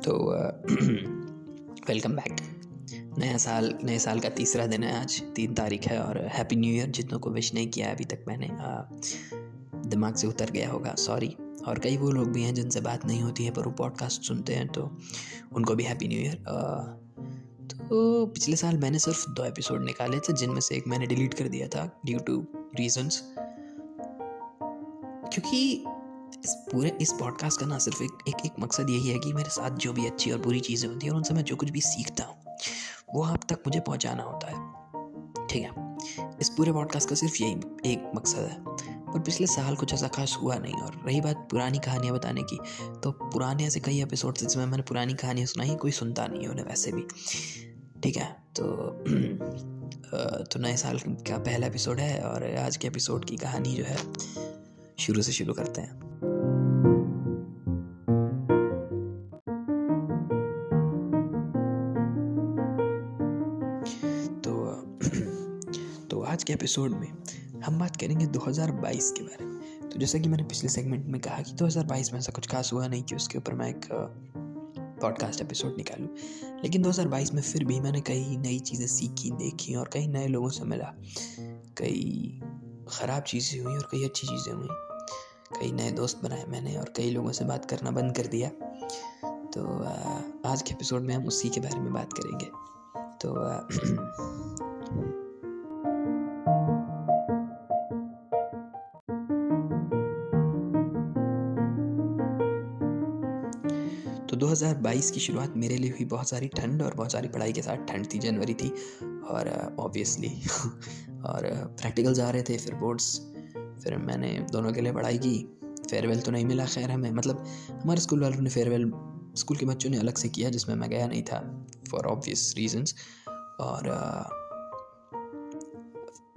तो welcome back नया साल नए साल का तीसरा दिन है आज तीन तारीख है और हैप्पी न्यू ईयर जितनों को विश नहीं किया अभी तक मैंने आ, दिमाग से उतर गया होगा सॉरी और कई वो लोग भी हैं जिनसे बात नहीं होती है पर वो पॉडकास्ट सुनते हैं तो उनको भी हैप्पी न्यू ईयर तो पिछले साल मैंने सिर्फ़ दो एपिसोड निकाले थे जिनमें से एक मैंने डिलीट कर दिया था ड्यू टू रीजंस क्योंकि इस पूरे, इस पॉडकास्ट का ना सिर्फ़ एक एक एक मकसद यही है कि मेरे साथ जो भी अच्छी और बुरी चीज़ें होती हैं और उनसे मैं जो कुछ भी सीखता हूँ, वो आप तक मुझे पहुँचाना होता है। ठीक है? इस पूरे पॉडकास्ट का सिर्फ़ यही एक मकसद है। पर पिछले साल कुछ ऐसा खास हुआ नहीं और रही बात पुरानी कहानियाँ बताने की तो पुराने ऐसे कई एपिसोड जिसमें मैंने पुरानी कहानियाँ सुनाई, कोई सुनता नहीं है उन्हें वैसे भी। ठीक है? तो तो नए साल का पहला एपिसोड है और आज के एपिसोड की कहानी जो है, शुरू से शुरू करते हैं। एपिसोड में हम बात करेंगे 2022 के बारे में। तो जैसा कि मैंने पिछले सेगमेंट में कहा कि 2022 में ऐसा कुछ खास हुआ नहीं कि उसके ऊपर मैं एक पॉडकास्ट एपिसोड निकालूं। लेकिन 2022 में फिर भी मैंने कई नई चीज़ें सीखी, देखी और कई नए लोगों से मिला। कई ख़राब चीज़ें हुई और कई अच्छी चीज़ें हुई। कई नए दोस्त बनाए मैंने और कई लोगों से बात करना बंद कर दिया। तो आज के एपिसोड में हम उसी के बारे में बात करेंगे। तो तो 2022 की शुरुआत मेरे लिए हुई बहुत सारी ठंड और बहुत सारी पढ़ाई के साथ। ठंड थी जनवरी थी और ऑब्वियसली और प्रैक्टिकल्स आ रहे थे, फिर बोर्ड्स फिर मैंने दोनों के लिए पढ़ाई की। फेयरवेल तो नहीं मिला, खैर हमें मतलब हमारे स्कूल वालों ने फेयरवेल स्कूल के बच्चों ने अलग से किया जिसमें मैं गया नहीं था फॉर ऑब्वियस रीजंस और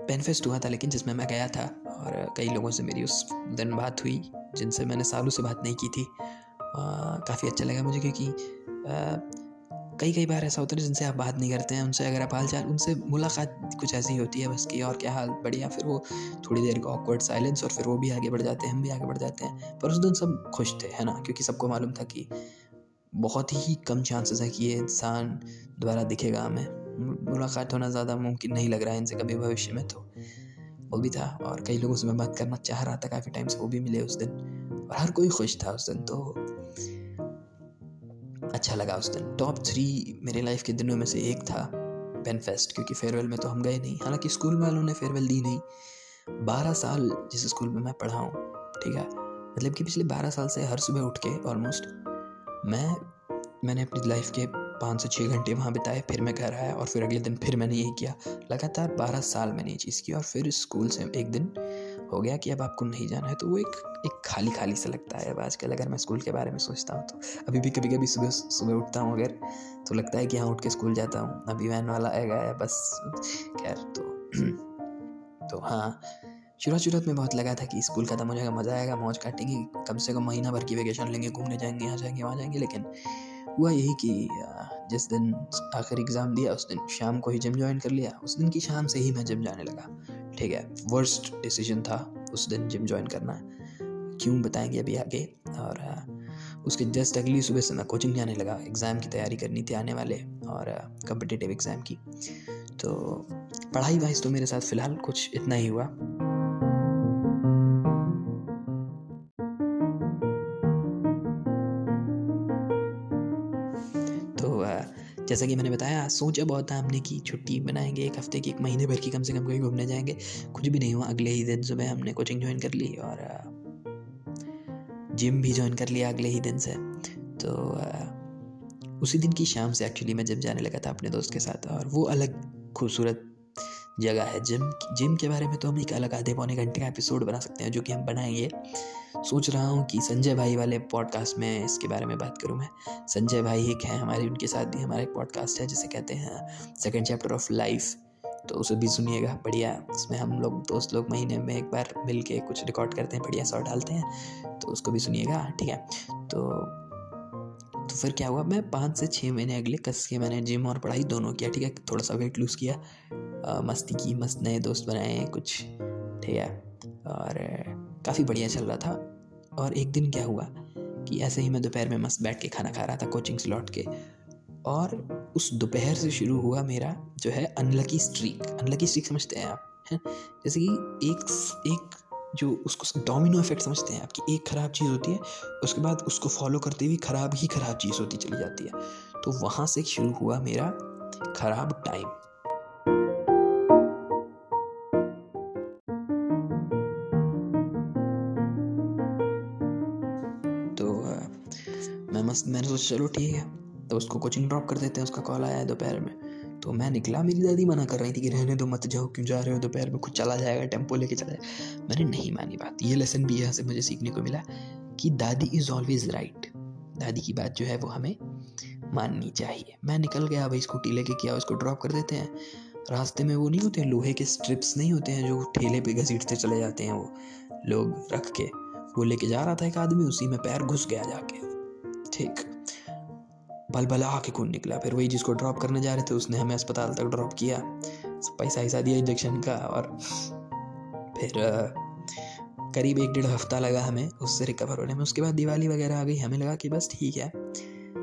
पेनफेस्ट हुआ था लेकिन जिसमें मैं गया था और कई लोगों से मेरी उस दिन बात हुई जिनसे मैंने सालों से बात नहीं की थी। काफ़ी अच्छा लगा मुझे क्योंकि कई कई बार ऐसा होता है जिनसे आप बात नहीं करते हैं, उनसे अगर आप हाल चाल उनसे मुलाकात कुछ ऐसी होती है बस की और क्या हाल, बढ़िया, फिर वो थोड़ी देर का ऑकवर्ड साइलेंस और फिर वो भी आगे बढ़ जाते हैं, हम भी आगे बढ़ जाते हैं। पर उस दिन सब खुश थे, है ना? क्योंकि सबको मालूम था कि बहुत ही कम चांसेस है कि ये इंसान दोबारा दिखेगा हमें। मुलाकात होना ज़्यादा मुमकिन नहीं लग रहा है इनसे कभी भविष्य में तो। वो भी था और कई लोगों से मैं बात करना चाह रहा था काफ़ी टाइम से, वो भी मिले उस दिन। और हर कोई खुश था उस दिन तो अच्छा लगा उस दिन। टॉप थ्री मेरे लाइफ के दिनों में से एक था पेन फेस्ट क्योंकि फेयरवेल में तो हम गए नहीं। हालाँकि स्कूल वालों ने फेयरवेल दी नहीं। बारह साल जिस स्कूल में मैं पढ़ा हूँ, ठीक है? मतलब कि पिछले बारह साल से हर सुबह उठ के ऑलमोस्ट मैं, मैंने अपनी लाइफ के पाँच से छः घंटे वहाँ बिताए, फिर मैं घर आया और फिर अगले दिन फिर मैंने यही किया। लगातार बारह साल मैंने ये चीज़ की और फिर स्कूल से एक दिन हो गया कि अब आपको नहीं जाना है तो वो एक एक खाली खाली सा लगता है अब आजकल। अगर मैं स्कूल के बारे में सोचता हूँ तो अभी भी कभी कभी सुबह सुबह उठता हूँ अगर तो लगता है कि हाँ उठ के स्कूल जाता हूँ। अभी वैन वाला आएगा है, बस। खैर तो तो हाँ शुरुआत शुरुआत में बहुत लगा था कि स्कूल खत्म हो जाएगा मज़ा आएगा, मौज काटेंगे। कम से कम महीना भर की वेकेशन लेंगे, घूमने जाएँगे, यहाँ जाएँगे, वहाँ जाएँगे, लेकिन हुआ यही कि जिस दिन आखिर एग्ज़ाम दिया, उस दिन शाम को ही जिम ज्वाइन कर लिया। उस दिन की शाम से ही मैं जिम जाने लगा। ठीक है वर्स्ट डिसीज़न था उस दिन जिम ज्वाइन करना। क्यों बताएँगे अभी आगे? और उसके जस्ट अगली सुबह से मैं कोचिंग जाने लगा एग्ज़ाम की तैयारी करनी थी आने वाले और कम्पिटिटिव एग्ज़ाम की। तो पढ़ाई वाइज तो मेरे साथ फ़िलहाल कुछ इतना ही हुआ। जैसा कि मैंने बताया, सोचा बहुत था हमने कि छुट्टी बनाएँगे एक हफ़्ते की, एक महीने भर की, कम से कम कहीं घूमने जाएँगे। कुछ भी नहीं हुआ, अगले ही दिन सुबह हमने कोचिंग ज्वाइन कर ली और जिम भी ज्वाइन कर लिया अगले ही दिन से। तो उसी दिन की शाम से एक्चुअली मैं जिम जाने लगा था अपने दोस्त के साथ और वो अलग खूबसूरत जगह है। जिम जिम के बारे में तो हम एक अलग आधे पौने घंटे का एपिसोड बना सकते हैं जो कि हम बनाएँगे। सोच रहा हूँ कि संजय भाई वाले पॉडकास्ट में इसके बारे में बात करूँ मैं। संजय भाई एक हैं हमारे उनके साथ भी हमारा एक पॉडकास्ट है जिसे कहते हैं सेकेंड चैप्टर ऑफ़ लाइफ तो उसे भी सुनिएगा बढ़िया। उसमें हम लोग दोस्त लोग महीने में एक बार मिल के कुछ रिकॉर्ड करते हैं बढ़िया सौ डालते हैं। तो उसको भी सुनिएगा ठीक है? तो तो फिर क्या हुआ मैं पाँच से छः महीने अगले कस के मैंने जिम और पढ़ाई दोनों किया ठीक है? थोड़ा सा वेट लूज़ किया। आ, मस्ती की मस्त नए दोस्त बनाए कुछ ठीक है? और काफ़ी बढ़िया चल रहा था। और एक दिन क्या हुआ कि ऐसे ही मैं दोपहर में मस्त बैठ के खाना खा रहा था कोचिंग से लौट के। और उस दोपहर से शुरू हुआ मेरा जो है अनलकी स्ट्रीक। अनलकी स्ट्रीक समझते हैं आप, हैं? जैसे कि एक एक जो उसको डोमिनो इफ़ेक्ट समझते हैं आपकी एक ख़राब चीज़ होती है, उसके बाद उसको फॉलो करते हुए ख़राब ही ख़राब चीज़ होती चली जाती है। तो वहाँ से शुरू हुआ मेरा ख़राब टाइम। मस्त, मैंने सोचा चलो ठीक है। तो उसको कोचिंग ड्रॉप कर देते हैं, उसका कॉल आया है दोपहर में। तो मैं निकला, मेरी दादी मना कर रही थी कि रहने दो, मत जाओ, क्यों जा रहे हो दोपहर में? खुद चला जाएगा, टेंपो लेके चला जाएगा। मैंने नहीं मानी बात। ये लेसन भी यहाँ से मुझे सीखने को मिला कि दादी इज़ ऑलवेज राइट दादी की बात जो है वो हमें माननी चाहिए। मैं निकल गया, भाई स्कूटी लेके किया, उसको ड्रॉप कर देते हैं। रास्ते में वो नहीं होते, लोहे के स्ट्रिप्स नहीं होते हैं जो ठेले पे घसीटते चले जाते हैं वो, लोग रख के। वो लेके जा रहा था एक आदमी, उसी में पैर घुस गया जाके। ठीक। बल बला के खून निकला, फिर वही जिसको ड्रॉप करने जा रहे थे, उसने हमें अस्पताल तक ड्रॉप किया। पैसा ऐसा दिया इंजेक्शन का और फिर करीब एक डेढ़ हफ़्ता लगा हमें उससे रिकवर होने में। उसके बाद दिवाली वगैरह आ गई, हमें लगा कि बस ठीक है।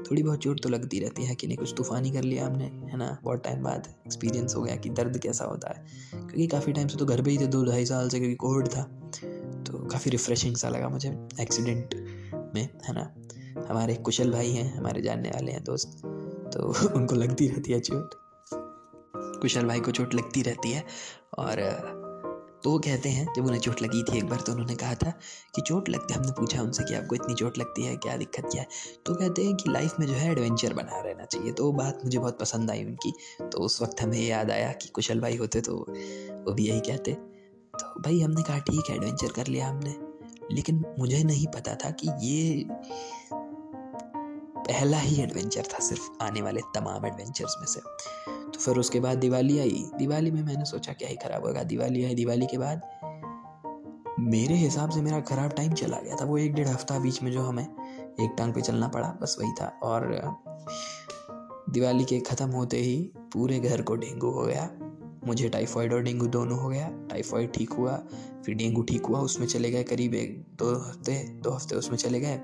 थोड़ी बहुत चोट तो लगती रहती है कि नहीं, कुछ तूफानी कर लिया हमने, है ना? बहुत टाइम बाद एक्सपीरियंस हो गया कि दर्द कैसा होता है। क्योंकि काफ़ी टाइम से तो घर पे ही थे, दो ढाई साल से, क्योंकि कोविड था। तो काफ़ी रिफ्रेशिंग सा लगा मुझे एक्सीडेंट में, है ना? हमारे कुशल भाई हैं, हमारे जानने वाले हैं दोस्त तो उनको लगती रहती है चोट। कुशल भाई को चोट लगती रहती है और तो वो कहते हैं, जब उन्हें चोट लगी थी एक बार तो उन्होंने कहा था कि चोट लगती हमने पूछा उनसे कि आपको इतनी चोट लगती है, क्या दिक्कत क्या है? तो कहते हैं कि लाइफ में जो है एडवेंचर बना रहना चाहिए। तो वो बात मुझे बहुत पसंद आई उनकी। तो उस वक्त हमें याद आया कि कुशल भाई होते तो वो भी यही कहते। तो भाई हमने कहा, ठीक है एडवेंचर कर लिया हमने। लेकिन मुझे नहीं पता था कि ये पहला ही एडवेंचर था सिर्फ़ आने वाले तमाम एडवेंचर्स में से। तो फिर उसके बाद दिवाली आई। दिवाली में मैंने सोचा, क्या ही ख़राब होगा? दिवाली आई, दिवाली के बाद मेरे हिसाब से मेरा ख़राब टाइम चला गया था। वो एक डेढ़ हफ़्ता बीच में जो हमें एक टांग पे चलना पड़ा, बस वही था। और दिवाली के ख़त्म होते ही पूरे घर को डेंगू हो गया। मुझे टाइफॉइड और डेंगू दोनों हो गया। टाइफॉइड ठीक हुआ, फिर डेंगू ठीक हुआ, उसमें चले गए करीब एक दो हफ़्ते दो हफ़्ते उसमें चले गए।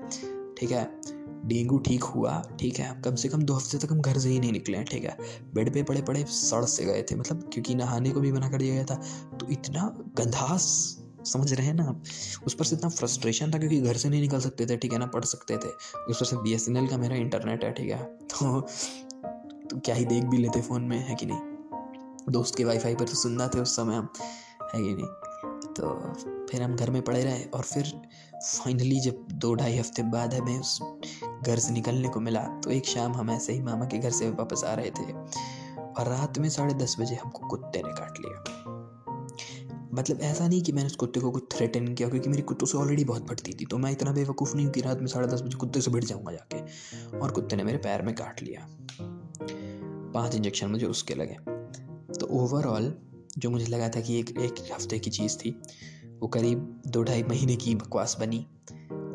ठीक है? डेंगू ठीक हुआ ठीक है? कम से कम दो हफ़्ते तक हम घर से ही नहीं निकले हैं ठीक है? बेड पे पड़े पड़े सड़ से गए थे मतलब क्योंकि नहाने को भी मना कर दिया गया था। तो इतना गंधास समझ रहे हैं ना आप? उस पर से इतना फ्रस्ट्रेशन था क्योंकि घर से नहीं निकल सकते थे ठीक है ना? पढ़ सकते थे। उस पर से बी का मेरा इंटरनेट है ठीक है? तो, तो क्या ही देख भी लेते फ़ोन में है कि नहीं? दोस्त के वाईफाई पर तो सुनना थे उस समय हम है कि नहीं? तो फिर हम घर में पड़े रहे और फिर फाइनली जब दो ढाई हफ़्ते बाद हमें उस घर से निकलने को मिला तो एक शाम हम ऐसे ही मामा के घर से वापस आ रहे थे और रात में साढ़े दस बजे हमको कुत्ते ने काट लिया। मतलब ऐसा नहीं कि मैंने उस कुत्ते को कुछ थ्रेटन किया, क्योंकि मेरी कुत्तों से ऑलरेडी बहुत बढ़ती थी तो मैं इतना बेवकूफ़ नहीं हूँ कि रात में साढ़े दस बजे कुत्ते से भिड़ जाऊँगा जाके, और कुत्ते ने मेरे पैर में काट लिया। पाँच इंजेक्शन मुझे उसके लगे। तो ओवरऑल जो मुझे लगा था कि एक एक हफ़्ते की चीज़ थी, वो करीब दो ढाई महीने की बकवास बनी।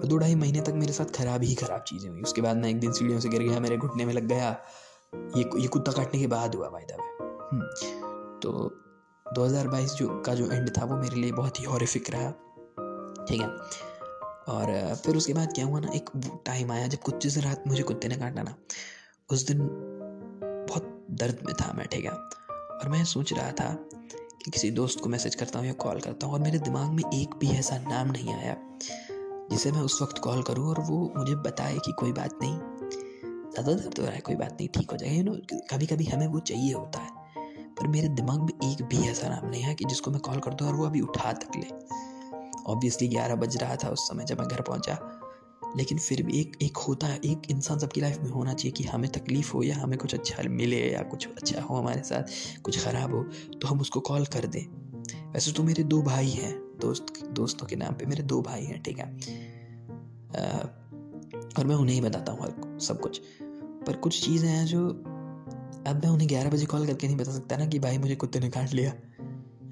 और दो ढाई महीने तक मेरे साथ ख़राब ही ख़राब चीज़ें हुई। उसके बाद मैं एक दिन सीढ़ियों से गिर गया, मेरे घुटने में लग गया। ये ये कुत्ता काटने के बाद हुआ भाई दबे तो 2022 जो, का जो एंड था वो मेरे लिए बहुत ही हॉरिफिक रहा। ठीक है? और, फिर उसके बाद क्या हुआ ना, एक टाइम आया जब कुछ से रात मुझे कुत्ते ने काटा ना। उस दिन बहुत दर्द में था मैं, ठीक है? और मैं सोच रहा था कि किसी दोस्त को मैसेज करता हूँ या कॉल करता हूँ और मेरे दिमाग में एक भी ऐसा नाम नहीं आया। जिसे मैं उस वक्त कॉल करूँ और वो मुझे बताए कि कोई बात नहीं। ज़्यादा दर्द हो रहा है, कोई बात नहीं, ठीक हो जाएगा। यू नो कभी कभी हमें वो चाहिए होता है। पर मेरे दिमाग में एक भी ऐसा नाम नहीं है कि जिसको मैं कॉल कर दूँ और वो अभी उठा तक ले। ऑब्वियसली ग्यारह बज रहा था उस समय जब मैं घर पहुँचा। लेकिन फिर भी एक एक होता है, एक इंसान सबकी लाइफ में होना चाहिए कि हमें तकलीफ़ हो या हमें कुछ अच्छा मिले या कुछ अच्छा हो हमारे साथ, कुछ ख़राब हो तो हम उसको कॉल कर दें। वैसे तो मेरे दो भाई हैं, दोस्त, दोस्तों के नाम पे मेरे दो भाई हैं, ठीक है? और मैं उन्हें ही बताता हूँ सब कुछ। पर कुछ चीज़ें हैं जो अब मैं उन्हें ग्यारह बजे कॉल करके नहीं बता सकता ना कि भाई मुझे कुत्ते ने काट लिया।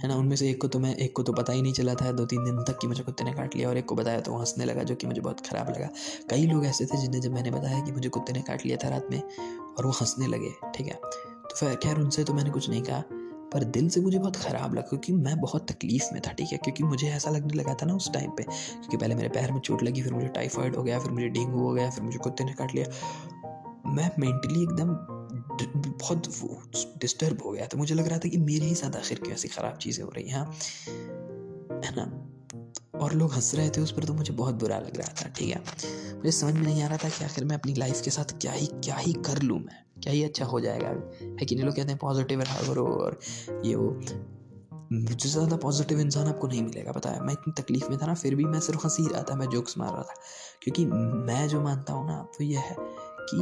है ना? उनमें से एक को तो मैं, एक को तो पता ही नहीं चला था दो तीन दिन तक कि मुझे कुत्ते ने काट लिया और एक को बताया तो हंसने लगा जो कि मुझे बहुत ख़राब लगा। कई लोग ऐसे थे जिन्हें जब मैंने बताया कि मुझे कुत्ते ने काट लिया था रात में और वो हंसने लगे, ठीक है? तो फिर खैर, उनसे तो मैंने कुछ नहीं कहा। पर दिल से मुझे बहुत ख़राब लगा क्योंकि मैं बहुत तकलीफ़ में था, ठीक है? क्योंकि मुझे ऐसा लगने लगा था ना उस टाइम पे, क्योंकि पहले मेरे पैर में चोट लगी, फिर मुझे टाइफाइड हो गया, फिर मुझे डेंगू हो गया, फिर मुझे कुत्ते ने काट लिया। मैं मेंटली एकदम बहुत डिस्टर्ब हो गया था। मुझे लग रहा था कि मेरे ही साथ आखिर क्यों ऐसी ख़राब चीज़ें हो रही हैं हाँ? है ना? और लोग हंस रहे थे उस पर तो मुझे बहुत बुरा लग रहा था, ठीक है? मुझे समझ में नहीं आ रहा था कि आखिर मैं अपनी लाइफ के साथ क्या ही क्या ही कर लूँ मैं। क्या ही अच्छा हो जाएगा है कि नहीं? लोग कहते हैं पॉजिटिव रहा करो और ये वो। मुझसे ज़्यादा पॉजिटिव इंसान आपको नहीं मिलेगा, पता है? मैं इतनी तकलीफ़ में था ना, फिर भी मैं सिर्फ़ हँसी रहा था, मैं जोक्स मार रहा था। क्योंकि मैं जो मानता हूँ ना, वो ये है कि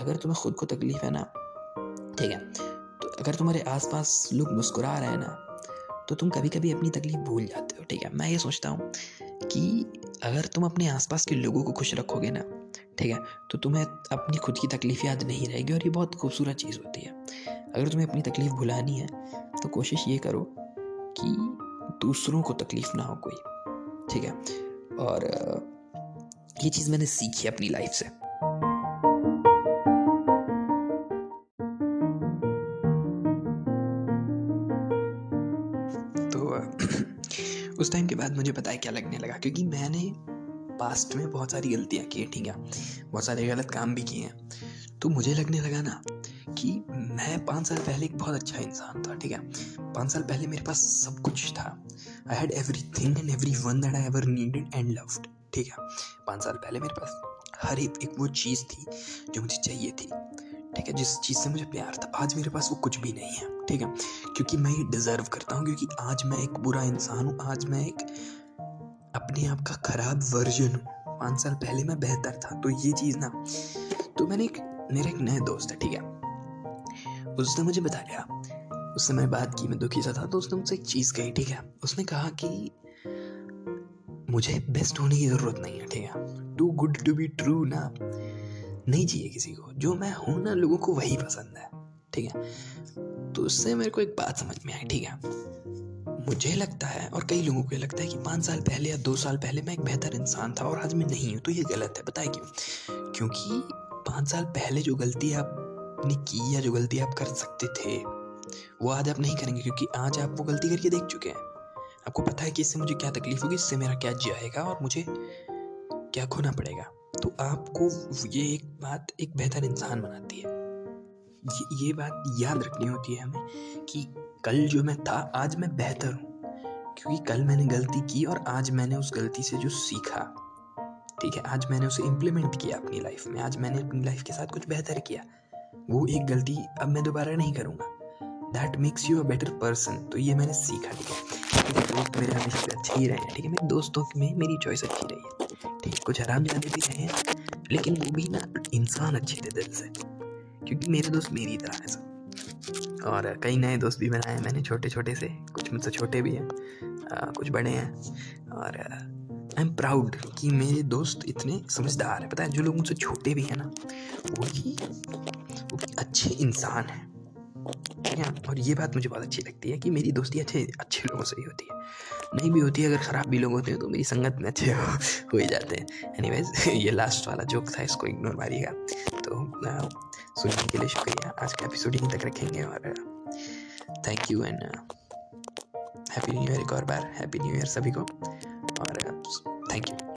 अगर तुम्हें खुद को तकलीफ़ है ना, ठीक है? तो अगर तुम्हारे आसपास लोग मुस्कुरा रहे हैं ना तो तुम कभी कभी अपनी तकलीफ़ भूल जाते हो, ठीक है? मैं ये सोचता हूँ कि अगर तुम अपने आसपास के लोगों को खुश रखोगे ना ठीक है? तो तुम्हें अपनी खुद की तकलीफ़ याद नहीं रहेगी और ये बहुत खूबसूरत चीज़ होती है। अगर तुम्हें अपनी तकलीफ़ भुलानी है तो कोशिश ये करो कि दूसरों को तकलीफ़ ना हो कोई, ठीक है? और, ये चीज़ मैंने सीखी अपनी लाइफ से। उस टाइम के बाद मुझे पता है क्या लगने लगा, क्योंकि मैंने पास्ट में बहुत सारी गलतियाँ की हैं ठीक है? बहुत सारे गलत काम भी किए हैं। तो मुझे लगने लगा ना कि मैं पाँच साल पहले एक बहुत अच्छा इंसान था ठीक है? पाँच साल पहले मेरे पास सब कुछ था। I had everything and everyone that I ever needed and loved ठीक है? पाँच साल पहले मेरे पास हर एक, एक वो चीज़ थी जो मुझे चाहिए थी ठीक है? जिस चीज़ से मुझे प्यार था। आज मेरे पास वो कुछ भी नहीं है ठीक है? क्योंकि मैं ये डिज़र्व करता हूँ क्योंकि आज मैं एक बुरा इंसान हूँ आज मैं एक अपने आप का ख़राब वर्जन हूँ पाँच साल पहले मैं बेहतर था तो ये चीज़ ना तो मैंने एक, मेरा एक नया दोस्त है, ठीक है? उसने मुझे बताया उससे मैं बात की, मैं दुखी सा था तो उसने मुझसे एक चीज़ कही, ठीक है? उसने कहा कि, मुझे बेस्ट होने की ज़रूरत नहीं है, ठीक है? Too good to be true ना, नहीं चाहिए किसी को। जो मैं हूँ ना, लोगों को वही पसंद है, ठीक है? तो उससे मेरे को एक बात समझ में आई, ठीक है? मुझे लगता है और कई लोगों को लगता है कि पाँच साल पहले या दो साल पहले मैं एक बेहतर इंसान था और आज मैं नहीं हूँ तो ये गलत है बताए क्यों? क्योंकि पाँच साल पहले जो गलती आपने की या जो गलती आप कर सकते थे वो आज आप नहीं करेंगे क्योंकि आज आप वो गलती करके देख चुके हैं। आपको पता है कि इससे मुझे क्या तकलीफ़ होगी इससे मेरा क्या जाएगा और मुझे क्या खोना पड़ेगा? तो आपको ये एक बात एक बेहतर इंसान बनाती है। ये, ये बात याद रखनी होती है हमें कि कल जो मैं था, आज मैं बेहतर हूँ। क्योंकि कल मैंने गलती की और आज मैंने उस गलती से जो सीखा। ठीक है, आज मैंने उसे इम्प्लीमेंट किया अपनी लाइफ में, आज मैंने अपनी लाइफ के साथ कुछ बेहतर किया। वो एक गलती अब मैं दोबारा नहीं करूँगा। That makes you a better person तो ये मैंने सीखा, ठीक है? दोस्त मेरे हमेशा अच्छे ही रहे हैं, ठीक है? मेरे दोस्तों में मेरी चॉइस अच्छी रही है। ठीक है कुछ आराम जाने भी रहे हैं, लेकिन वो भी ना इंसान अच्छे थे दिल से। क्योंकि मेरे दोस्त मेरी तरह है सब। और कई नए दोस्त भी बनाए हैं मैंने छोटे छोटे से। कुछ मुझसे छोटे भी हैं कुछ बड़े हैं। और आई एम प्राउड कि मेरे दोस्त इतने समझदार हैं। पता है जो लोग मुझसे छोटे भी हैं ना वो भी वो भी अच्छे इंसान हैं। है? और ये बात मुझे बहुत अच्छी लगती है कि मेरी दोस्ती अच्छे अच्छे लोगों से ही होती है। नहीं भी होती है अगर ख़राब भी लोग होते हैं तो मेरी संगत में अच्छे हो, हो ही जाते हैं। एनीवेज ये लास्ट वाला जोक था इसको इग्नोर मारिएगा। तो सुनने के लिए शुक्रिया। आज का एपिसोड यहीं तक रखेंगे और thank you and happy new year एक और बार हैप्पी न्यू ईयर सभी को। और थैंक यू